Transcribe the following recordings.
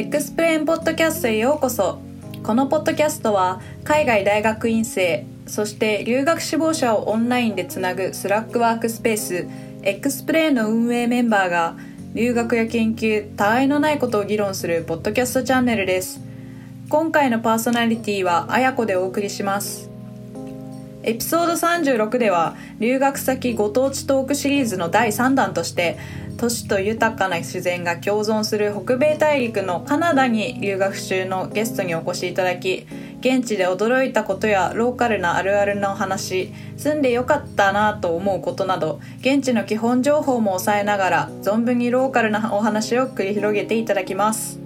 XP LANE ポッドキャストへようこそ。このポッドキャストは海外大学院生そして留学志望者をオンラインでつなぐ Slack ワークスペース。 XPLANE の運営メンバーが留学や研究他愛のないことを議論するポッドキャストチャンネルです。今回のパーソナリティはあやこでお送りします。エピソード36では留学先ご当地トークシリーズの第3弾として都市と豊かな自然が共存する北米大陸のカナダに留学中のゲストにお越しいただき現地で驚いたことやローカルなあるあるの話住んでよかったなと思うことなど現地の基本情報も抑えながら存分にローカルなお話を繰り広げていただきます、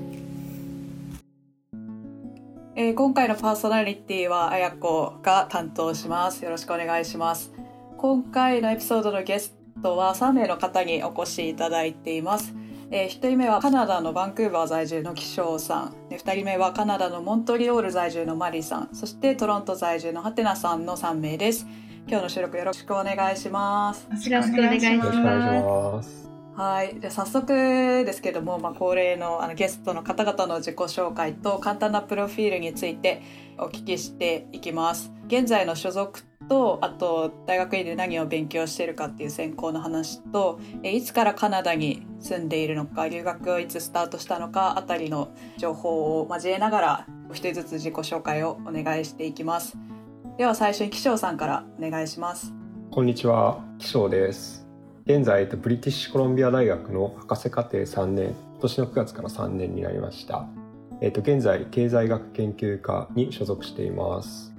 えー、今回のパーソナリティはあやこが担当します。よろしくお願いします。今回のエピソードのゲストは3名の方にお越しいただいています。えー、1人目はカナダのバンクーバー在住の気象さん。で2人目はカナダのモントリオール在住のマリさん。そしてトロント在住のハテナさんの3名です。今日の収録よろしくお願いします。よろしくお願いしますはい。じゃ早速ですけども、まあ、恒例のあのゲストの方々の自己紹介と簡単なプロフィールについてお聞きしていきます。現在の所属とあと大学院で何を勉強してるかっていう専攻の話といつからカナダに住んでいるのか留学をいつスタートしたのかあたりの情報を交えながらお一人ずつ自己紹介をお願いしていきます。では最初に気象さんからお願いします。こんにちは。気象です。現在ブリティッシュコロンビア大学の博士課程3年今年の9月から3年になりましたえっと現在経済学研究科に所属しています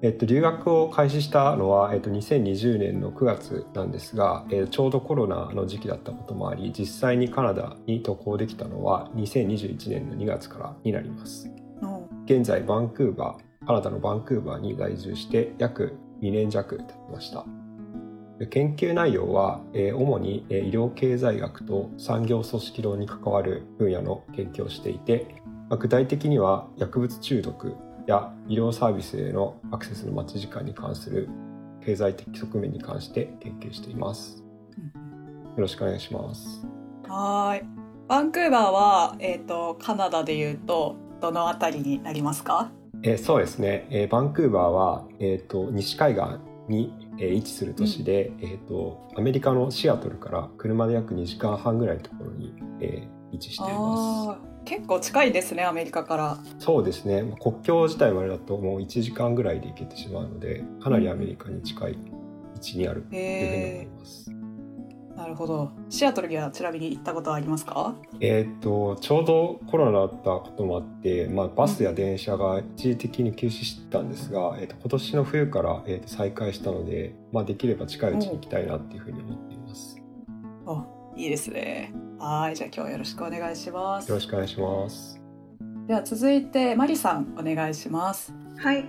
えっと、留学を開始したのは、えっと、2020年の9月なんですが、えー、ちょうどコロナの時期だったこともあり実際にカナダに渡航できたのは2021年の2月からになります。現在バンクーバーカナダのバンクーバーに在住して約2年弱経ちました。研究内容は、えー、主に、えー、医療経済学と産業組織論に関わる分野の研究をしていて、まあ、具体的には薬物中毒や医療サービスへのアクセスの待ち時間に関する経済的側面に関して研究しています。よろしくお願いします。はい。バンクーバーは、えっ、ー、と、カナダでいうと、どのあたりになりますか？えー、そうですね、えー、バンクーバーは、えーと、西海岸に、えー、位置する都市で、うん、えーと、アメリカのシアトルから車で約2時間半ぐらいのところに、えー、位置しています。結構近いですねアメリカからそうですね国境自体までだともう1時間ぐらいで行けてしまうのでかなりアメリカに近い位置にあるというふうに思います。なるほど。シアトルにはちなみに行ったことはありますか？えっ、とちょうどコロナだったこともあって、まあバスや電車が一時的に休止してたんですが、えっ、と今年の冬からえっ、と再開したので、まあできれば近いうちに行きたいなっていうふうに思っています。あ、いいですね。はい、じゃあ今日よろしくお願いします。よろしくお願いします。では続いてマリさんお願いします。はい、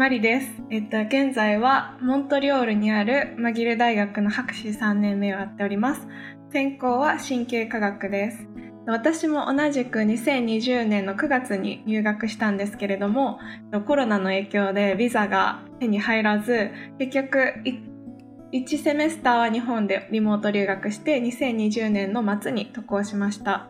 マリです。えっと現在はモントリオールにあるマギル大学の博士3年目をやっております。専攻は神経科学です。私も同じく2020年の9月に入学したんですけれどもコロナの影響でビザが手に入らず結局1セメスターは日本でリモート留学して2020年の末に渡航しました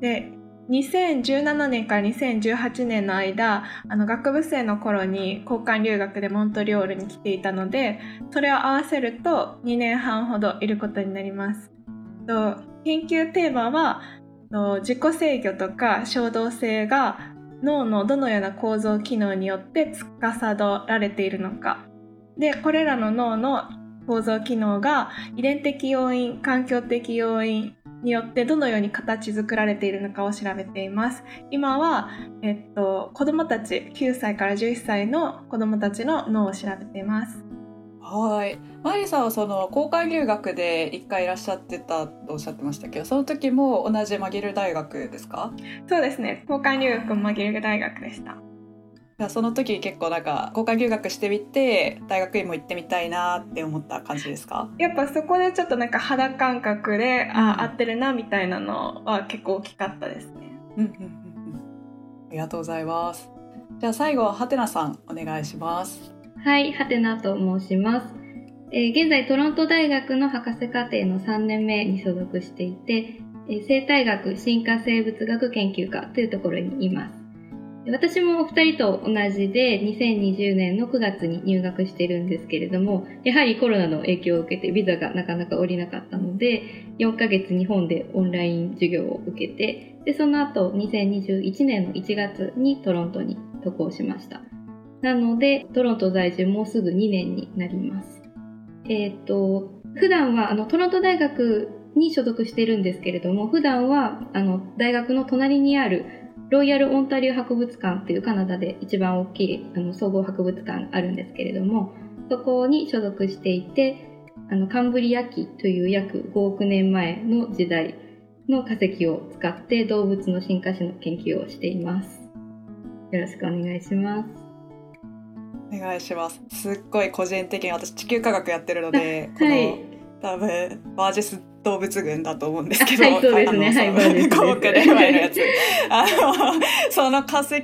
で2017年から2018年の間あの学部生の頃に交換留学でモントリオールに来ていたのでそれを合わせると2年半ほどいることになります。と研究テーマは自己制御とか衝動性が脳のどのような構造機能によって司られているのか。でこれらの脳の構造機能が遺伝的要因環境的要因によってどのように形作られているのかを調べています。今は、えっと、子どもたち9歳から11歳の子どもたちの脳を調べています。はい。マリさんはその交換留学で1回いらっしゃってたとおっしゃってましたけどその時も同じマギル大学ですか？そうですね。交換留学もマギル大学でしたその時結構なんか交換留学してみて大学院も行ってみたいなって思った感じですか？やっぱそこでちょっとなんか肌感覚で、うん、あ合ってるなみたいなのは結構大きかったですね。うんうんうんうん、ありがとうございます。じゃあ最後はハテナさんお願いします。はい、ハテナと申します。えー、現在トロント大学の博士課程の3年目に所属していて、生態学進化生物学研究科というところにいます。私も2人と同じで2020年の9月に入学してるんですけれどもやはりコロナの影響を受けてビザがなかなか下りなかったので4ヶ月日本でオンライン授業を受けてでその後2021年の1月にトロントに渡航しました。なのでトロント在住もうすぐ2年になります。えっ、ー、と普段はあのトロント大学に所属してるんですけれども普段はあの大学の隣にあるロイヤル・オンタリオ博物館というカナダで一番大きいあの総合博物館があるんですけれどもそこに所属していてあのカンブリア紀という約5億年前の時代の化石を使って動物の進化史の研究をしています。よろしくお願いします。お願いします。すっごい個人的に私地球科学やってるので、はい、この多分バージェス動物群だと思うんですけど、はい、そうですね、はい、5億年前のやつ。あの、その化石っ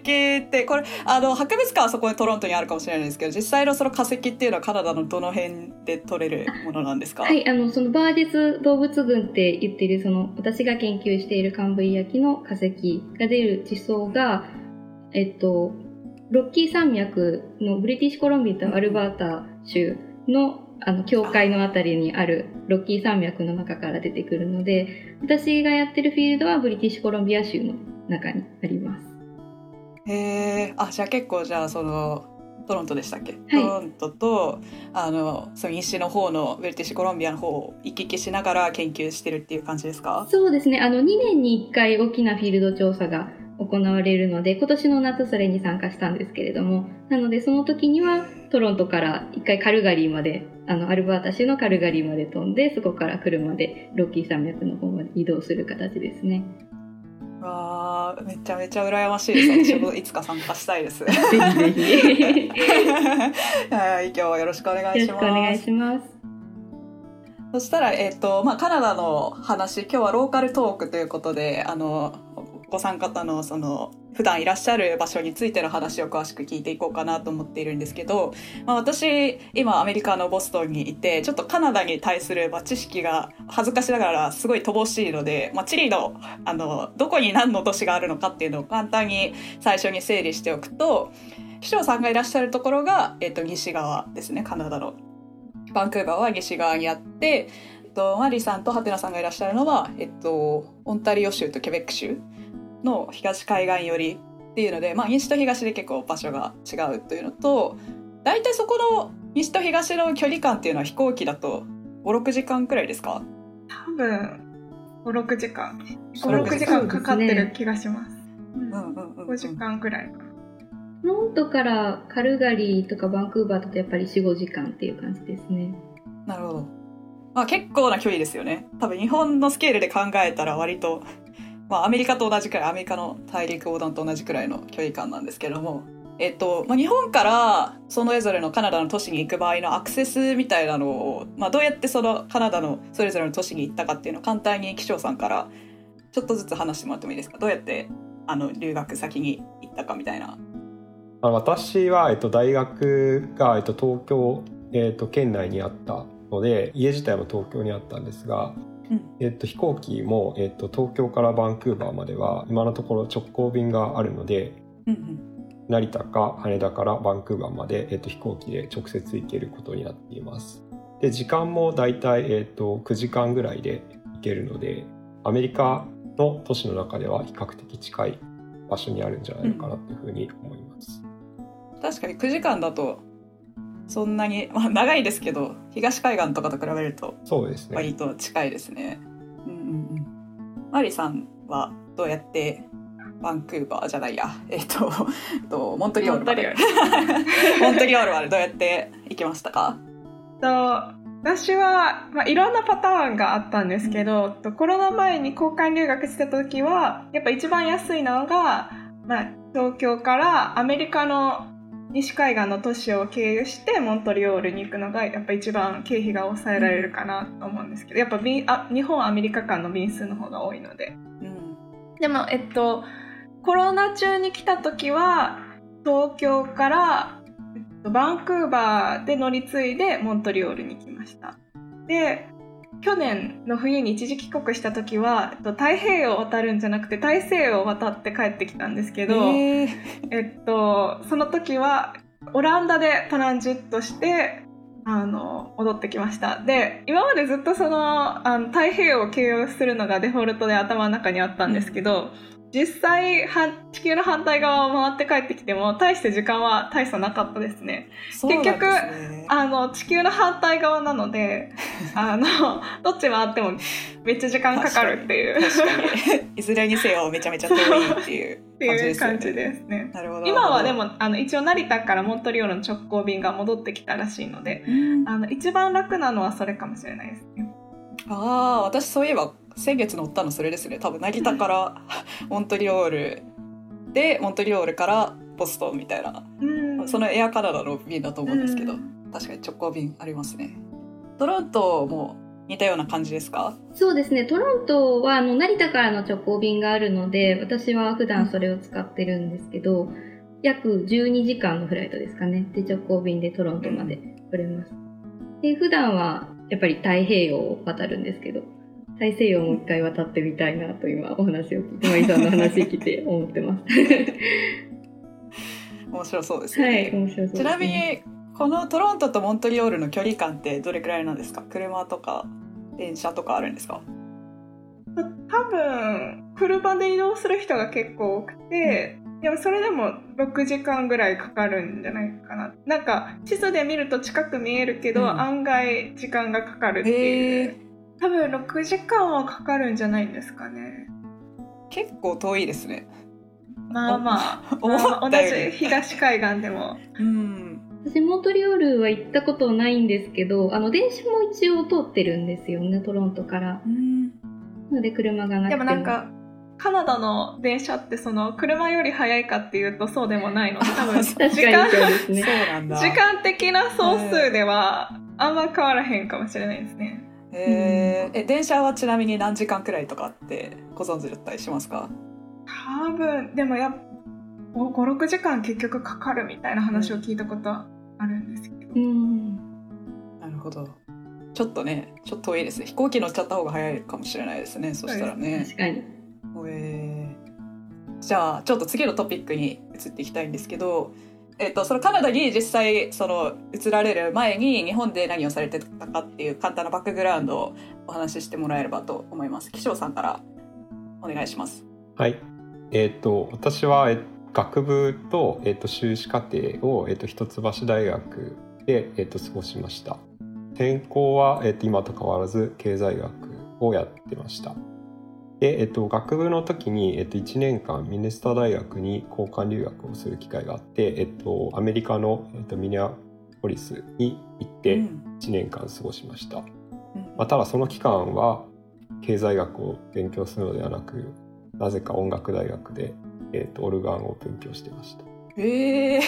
て、これ、あの、博物館はそこにトロントにあるかもしれないですけど、実際のその化石っていうのはカナダのどの辺で取れるものなんですか？はい、あの、そのバージェス動物群って言ってる、その、私が研究しているカンブリア紀の化石が出る地層が、えっと、ロッキー山脈のブリティッシュコロンビアとアルバータ州のあの境界のあたりにあるロッキー山脈の中から出てくるので私がやってるフィールドはブリティッシュコロンビア州の中にあります。へえあじゃあ結構じゃあそのトロントでしたっけ、はい、トロントとあのその西の方のブリティッシュコロンビアの方を行き来しながら研究してるっていう感じですか？そうですね。あの2年に1回大きなフィールド調査が行われるので今年の夏それに参加したんですけれどもなのでその時にはトロントから1回カルガリーまであのアルバータ州のカルガリーまで飛んでそこから車でロッキー山脈の方まで移動する形ですね。わあめちゃめちゃ羨ましいです 私もいつか参加したいです。ぜひぜひ。はい今日はよろしくお願いします。よろしくお願いします。そしたら、えっ、ー、と、まあ、カナダの話、今日はローカルトークということで、あの、ご参加のその普段いらっしゃる場所についての話を詳しく聞いていこうかなと思っているんですけど、まあ、私今アメリカのボストンにいてちょっとカナダに対する、ま知識が恥ずかしながらすごい乏しいので、まあ、チリのあのどこに何の都市があるのかっていうのを簡単に最初に整理しておくと市長さんがいらっしゃるところが、えっと、西側ですねカナダの。バンクーバーは西側にあってと、マリさんとハテナさんがいらっしゃるのは、えっと、オンタリオ州とケベック州の東海岸寄りっていうので、まあ、西と東で結構場所が違うというのと大体そこの西と東の距離感っていうのは飛行機だと56時間くらいですか？多分56時間56時間かかってる気がします。うんうんうんうん、5時間くらいロンドからカルガリーとかバンクーバーだとやっぱり45時間っていう感じですね。なるほど。まあ結構な距離ですよね。多分日本のスケールで考えたら割とまあ、アメリカと同じくらいアメリカの大陸横断と同じくらいの距離感なんですけれども、えっとまあ、日本からそれぞれのカナダの都市に行く場合のアクセスみたいなのを、まあ、どうやってそのカナダのそれぞれの都市に行ったかっていうのを簡単に気象さんからちょっとずつ話してもらってもいいですか？どうやってあの留学先に行ったかみたいな。私は、えっと、大学が、えっと、東京、えっと、県内にあったので家自体も東京にあったんですがえっと、飛行機も、えっと、東京からバンクーバーまでは今のところ直行便があるので、うんうん、成田か羽田からバンクーバーまで、えっと、飛行機で直接行けることになっています。で時間もだいたい、えっと、9時間ぐらいで行けるのでアメリカの都市の中では比較的近い場所にあるんじゃないかなというふうに思います。うん、確かに9時間だとそんなに、まあ、長いですけど東海岸とかと比べるとそうですね。割と近いですね。うんうんうん、マリさんはどうやってバンクーバーじゃないや。えっ、ととモントリオールまで。モントリオール。までどうやって行きましたか？と私は、まあ、いろんなパターンがあったんですけど、うん、コロナ前に交換留学してた時はやっぱ一番安いのが、まあ、東京からアメリカの西海岸の都市を経由してモントリオールに行くのがやっぱ一番経費が抑えられるかなと思うんですけどやっぱあ日本アメリカ間の便数の方が多いので、うん、でもえっとコロナ中に来た時は東京から、えっと、バンクーバーで乗り継いでモントリオールに来ました。で去年の冬に一時帰国した時は太平洋を渡るんじゃなくて大西洋を渡って帰ってきたんですけど、えー、えっと、その時はオランダでトランジットしてあの戻ってきました。で今までずっとそのあの太平洋を経由するのがデフォルトで頭の中にあったんですけど、実際地球の反対側を回って帰ってきても大して時間は大差なかったですね。すね結局あの地球の反対側なので あのどっち回ってもめっちゃ時間かかるっていう。いずれにせよめちゃめちゃ遠いっていう 感じですね。感じですね。なるほど今はでもあの一応成田からモントリオールの直行便が戻ってきたらしいので、あの一番楽なのはそれかもしれないですね。ああ私そういえば先月乗ったのそれですね。多分成田からモントリオール。でモントリオールからボストンみたいな、うん、そのエアカナダの便だと思うんですけど、うん、確かに直行便ありますね。トロントも似たような感じですか？そうですね。トロントはあの成田からの直行便があるので私は普段それを使ってるんですけど、約12時間のフライトですかね。で直行便でトロントまで来れます、で普段はやっぱり太平洋を渡るんですけど大西洋もう一回渡ってみたいなと今お話を聞いて、マリさんの話聞いて思ってます。面白そうですね。はい、面白そう、ね、ちなみに、このトロントとモントリオールの距離感ってどれくらいなんですか？車とか電車とかあるんですか？多分、車で移動する人が結構多くて、うん、でもそれでも6時間ぐらいかかるんじゃないかな。なんか地図で見ると近く見えるけど、うん、案外時間がかかるっていう。多分6時間はかかるんじゃないんですかね。結構遠いですね。まあまあ 同じ東海岸でも。うん。私モントリオールは行ったことないんですけどあの電車も一応通ってるんですよ。ねトロントから。うん。なので車がなくてでもなんかカナダの電車ってその車より速いかっていうとそうでもないので 多分時間時間的な総数ではあんま変わらへんかもしれないですね。えー、え電車はちなみに何時間くらいとかってご存知だったりしますか？多分でもや56時間結局かかるみたいな話を聞いたことあるんですけど、うん、なるほど。ちょっとねちょっと遠いですね。飛行機乗っちゃった方が早いかもしれないですねそしたらね。確かに、えー、じゃあちょっと次のトピックに移っていきたいんですけどえっと、そのカナダに実際その移られる前に日本で何をされてたかっていう簡単なバックグラウンドをお話ししてもらえればと思います。岸尾さんからお願いします。はい。えっ、と私は学部とえっ、と修士課程をえっ、と一橋大学でえっ、と過ごしました。専攻はえっ、と今と変わらず経済学をやってました。で、えっと、学部の時に、えっと、1年間ミネスタ大学に交換留学をする機会があって、えっと、アメリカの、えっと、ミネアポリスに行って1年間過ごしました、うん、まあ、ただその期間は経済学を勉強するのではなくなぜか音楽大学で、えっと、オルガンを勉強してました。えー、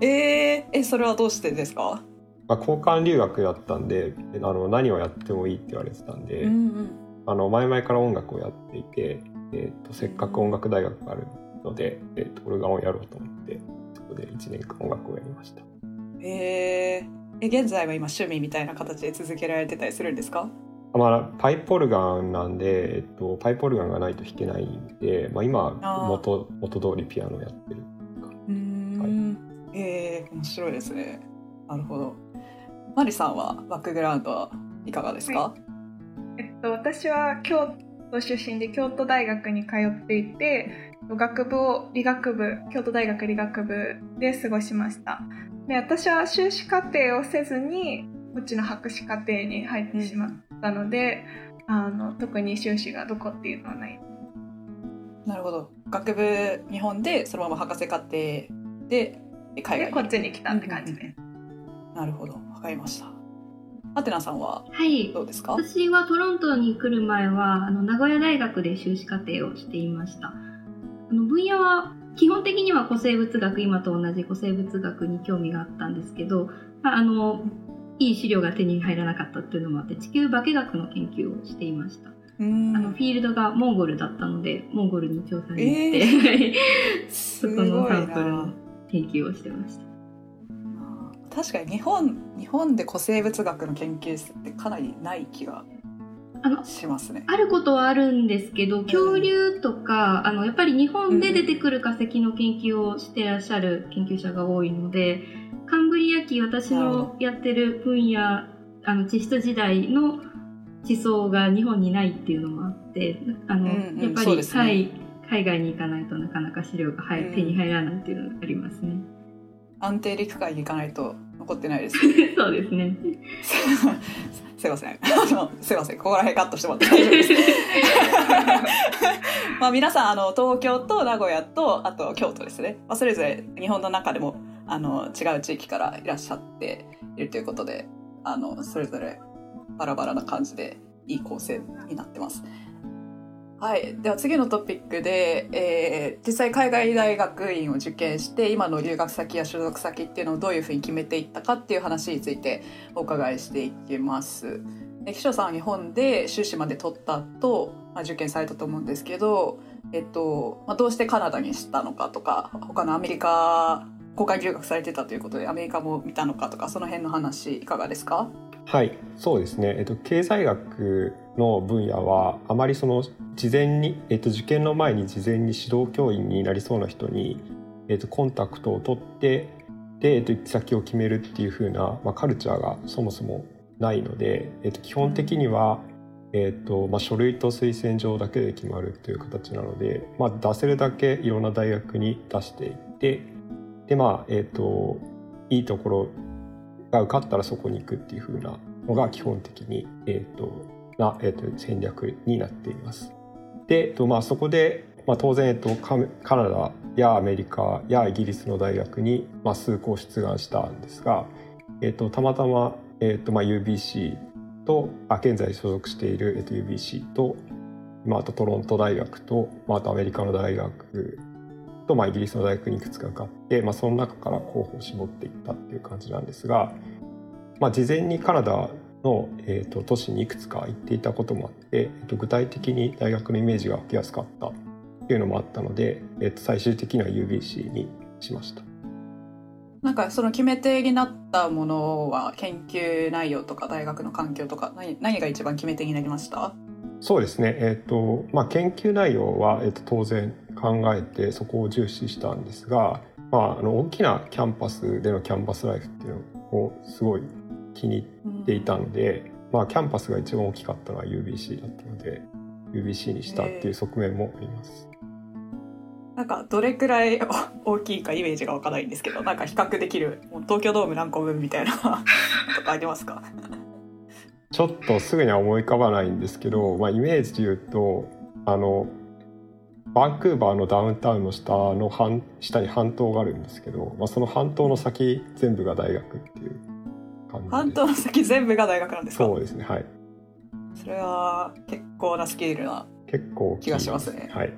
えー、えそれはどうしてですか、まあ、交換留学だったんであの何をやってもいいって言われてたんで、うんうんあの前々から音楽をやっていて、えーと、せっかく音楽大学があるので、えーと、オルガンをやろうと思ってそこで1年間音楽をやりました。へえー、現在は今趣味みたいな形で続けられてたりするんですか？まあ、パイプオルガンなんで、えっと、パイプオルガンがないと弾けないんで、まあ、今元元通りピアノをやってるうん、はい、えー、面白いですね。なるほど。マリさんはバックグラウンドはいかがですか、はい。えっと、私は京都出身で京都大学に通っていて学部を理学部京都大学理学部で過ごしました。で私は修士課程をせずにこっちの博士課程に入ってしまったので、うん、あの特に修士がどこっていうのはない。なるほど。学部日本でそのまま博士課程で海外に。こっちに来たって感じで、うんうん、なるほど。わかりましたアテナさんはどうですか、はい、私はトロントに来る前はあの名古屋大学で修士課程をしていました。あの分野は基本的には古生物学今と同じ古生物学に興味があったんですけど、まあ、あのいい資料が手に入らなかったっていうのもあって地球化学の研究をしていました。あのフィールドがモンゴルだったのでモンゴルに調査に行って、えー、そこのサンプルの研究をしてました確かに日本日本で古生物学の研究室ってかなりない気がしますね。あることはあるんですけど恐竜とかあのやっぱり日本で出てくる化石の研究をしてらっしゃる研究者が多いのでカンブリア紀私のやってる分野あの地質時代の地層が日本にないっていうのもあってあの、うんうんやっぱり、ねはい、海外に行かないとなかなか資料が、はいうん手に入らないっていうのがありますね。安定陸海に行かないと残ってないです。そうですね。すいません。あのすいません。ここら辺カットしてもらって大丈夫です。まあ皆さんあの東京と名古屋とあと京都ですね。まあそれぞれ日本の中でもあの違う地域からいらっしゃっているということで、あのそれぞれバラバラな感じでいい構成になってます。はい、では次のトピックで、えー実際海外大学院を受験して今の留学先や所属先っていうのをどういうふうに決めていったかっていう話についてお伺いしていきます。で岸田さんは日本で修士まで取った後、まあ、受験されたと思うんですけど、えっとまあ、どうしてカナダにしたのかとか他のアメリカ交換留学されてたということでアメリカも見たのかとかその辺の話いかがですか？はい、そうですね。えっと経済学の分野はあまりその事前にえっと受験の前に事前に指導教員になりそうな人にえっとコンタクトを取ってでえっと行き先を決めるっていう風なまあカルチャーがそもそもないので、えっと基本的にはえっとまあ書類と推薦状だけで決まるっていう形なので、まあ出せるだけいろんな大学に出していってでまあえっといいところが受かったらそこに行くっていう風なのが基本的に、えー、とな、えー、と戦略になっています。で、えっとまあ、そこで、まあ、当然、えっと、カカナダやアメリカやイギリスの大学に、まあ、数校出願したんですが、えっと、たまたま、えっとまあ、UBC とあ現在所属している、えっと、UBC と、まあ、あとトロント大学と、まあ、あとアメリカの大学と、まあ、イギリスの大学にいくつか受かって、まあ、その中から候補を絞っていったっていう感じなんですが、まあ、事前にカナダの、えー、と都市にいくつか行っていたこともあって、えー、と具体的に大学のイメージが湧きやすかったっていうのもあったので、えー、と最終的には UBC にしました。なんかその決め手になったものは研究内容とか大学の環境とか何何が一番決め手になりました？そうですね、えーとまあ、研究内容は、えー、と当然考えてそこを重視したんですが、まあ、あの大きなキャンパスでのキャンパスライフっていうのをすごい気に入っていたので、まあ、キャンパスが一番大きかったのは UBC だったので UBC にしたっていう側面もあります。なんかどれくらいお大きいかイメージがわからないんですけどなんか比較できる東京ドーム何個分みたいな とかありますか？ちょっとすぐには思い浮かばないんですけど、まあ、イメージで言うとあのバンクーバーのダウンタウンの下の半下に半島があるんですけど、まあ、その半島の先全部が大学っていう半島の先全部が大学なんですか？そうですねはい。それは結構なスケールな結構気がしますね。はい。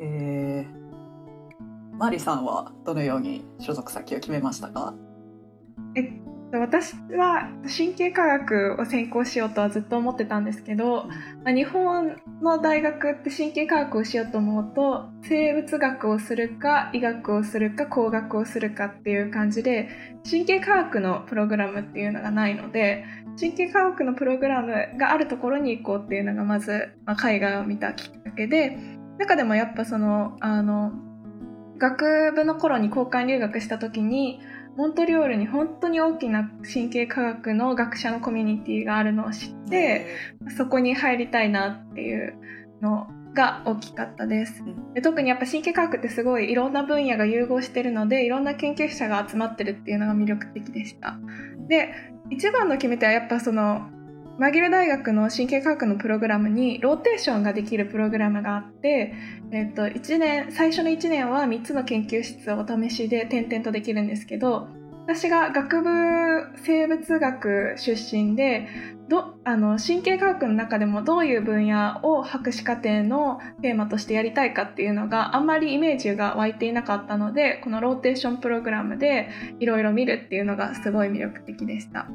えー、マリさんはどのように所属先を決めましたか？私は神経科学を専攻しようとはずっと思ってたんですけど、まあ日本の大学って神経科学をしようと思うと生物学をするか医学をするか工学をするかっていう感じで神経科学のプログラムっていうのがないので神経科学のプログラムがあるところに行こうっていうのがまず、まあ、海外を見たきっかけで中でもやっぱそのあの学部の頃に交換留学した時にモントリオールに本当に大きな神経科学の学者のコミュニティがあるのを知って、そこに入りたいなっていうのが大きかったです。うん。で特にやっぱ神経科学ってすごいいろんな分野が融合してるのでいろんな研究者が集まってるっていうのが魅力的でした。で一番の決め手はやっぱそのマギル大学の神経科学のプログラムにローテーションができるプログラムがあって、えっと1年最初の1年は3つの研究室をお試しで転々とできるんですけど私が学部生物学出身でどあの神経科学の中でもどういう分野を博士課程のテーマとしてやりたいかっていうのがあんまりイメージが湧いていなかったのでこのローテーションプログラムでいろいろ見るっていうのがすごい魅力的でした。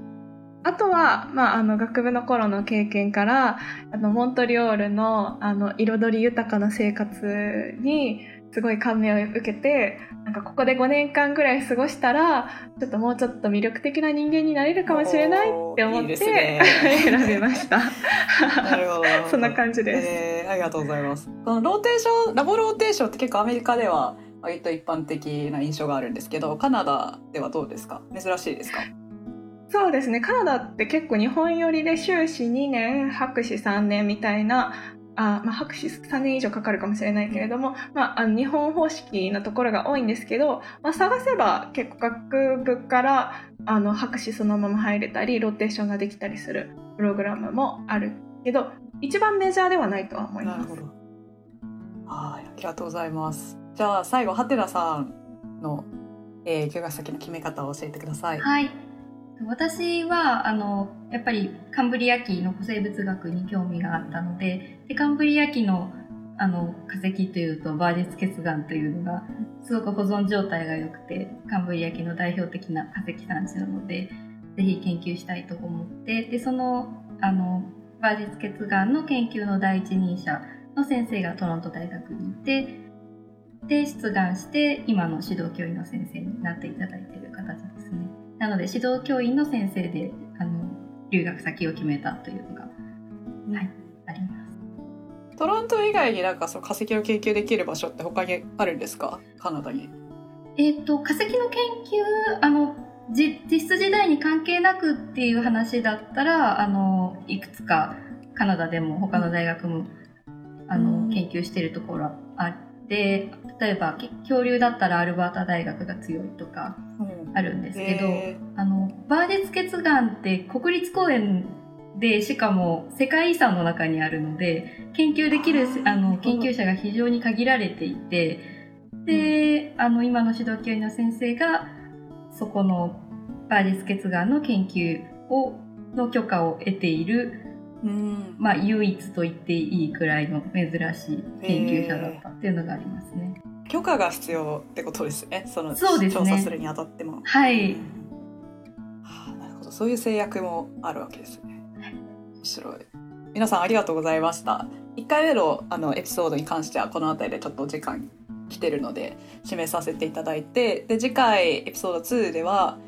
あとは、まあ、あの学部の頃の経験からあのモントリオールのあの彩り豊かな生活にすごい感銘を受けてなんかここで5年間ぐらい過ごしたらちょっともうちょっと魅力的な人間になれるかもしれないって思ってね、選びました。なるほど。そんな感じです、えー、ありがとうございます。このローテーションラボローテーションって結構アメリカでは割と一般的な印象があるんですけどカナダではどうですか？珍しいですか？そうですねカナダって結構日本寄りで修士2年博士3年みたいなあまあ、博士3年以上かかるかもしれないけれども、まあ、あの日本方式のところが多いんですけど、まあ、探せば結構学部からあの博士そのまま入れたりローテーションができたりするプログラムもあるけど一番メジャーではないとは思います。はいありがとうございます。じゃあ最後ハテナさんの、えー、休学先の決め方を教えてください。はい私はあのやっぱりカンブリア紀の古生物学に興味があったのででカンブリア紀のあの化石というとバージェツ結岩というのがすごく保存状態が良くてカンブリア紀の代表的な化石産地なのでぜひ研究したいと思ってでそのあのバージェツ結岩の研究の第一人者の先生がトロント大学にいてで出願して今の指導教員の先生になっていただいている形です。なので指導教員の先生であの留学先を決めたというのが、はい、あります。トロント以外になんかその化石を研究できる場所って他にあるんですか？カナダに。えっ、と化石の研究あの実質時代に関係なくっていう話だったらあのいくつかカナダでも他の大学も、あの研究してるところあって例えば恐竜だったらアルバータ大学が強いとかあるんですけど、うん、あのバーデツ結岩って国立公園でしかも世界遺産の中にあるので研究できるあの研究者が非常に限られていてで、あの今の指導教員の先生がそこのバーデツ結岩の研究をの許可を得ているうん、まあ唯一と言っていいくらいの珍しい研究者だったっていうのがありますね。許可が必要ってことですね。そのそうです、ね、調査するにあたっても。はい、はあ。なるほど、そういう制約もあるわけですね。面白い。皆さんありがとうございました。一回目のあのエピソードに関してはこの辺りでちょっとお時間来てるので締めさせていただいて、で次回エピソード2では。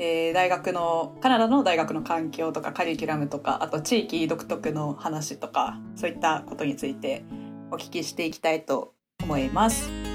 えー、大学のカナダの大学の環境とかカリキュラムとかあと地域独特の話とかそういったことについてお聞きしていきたいと思います。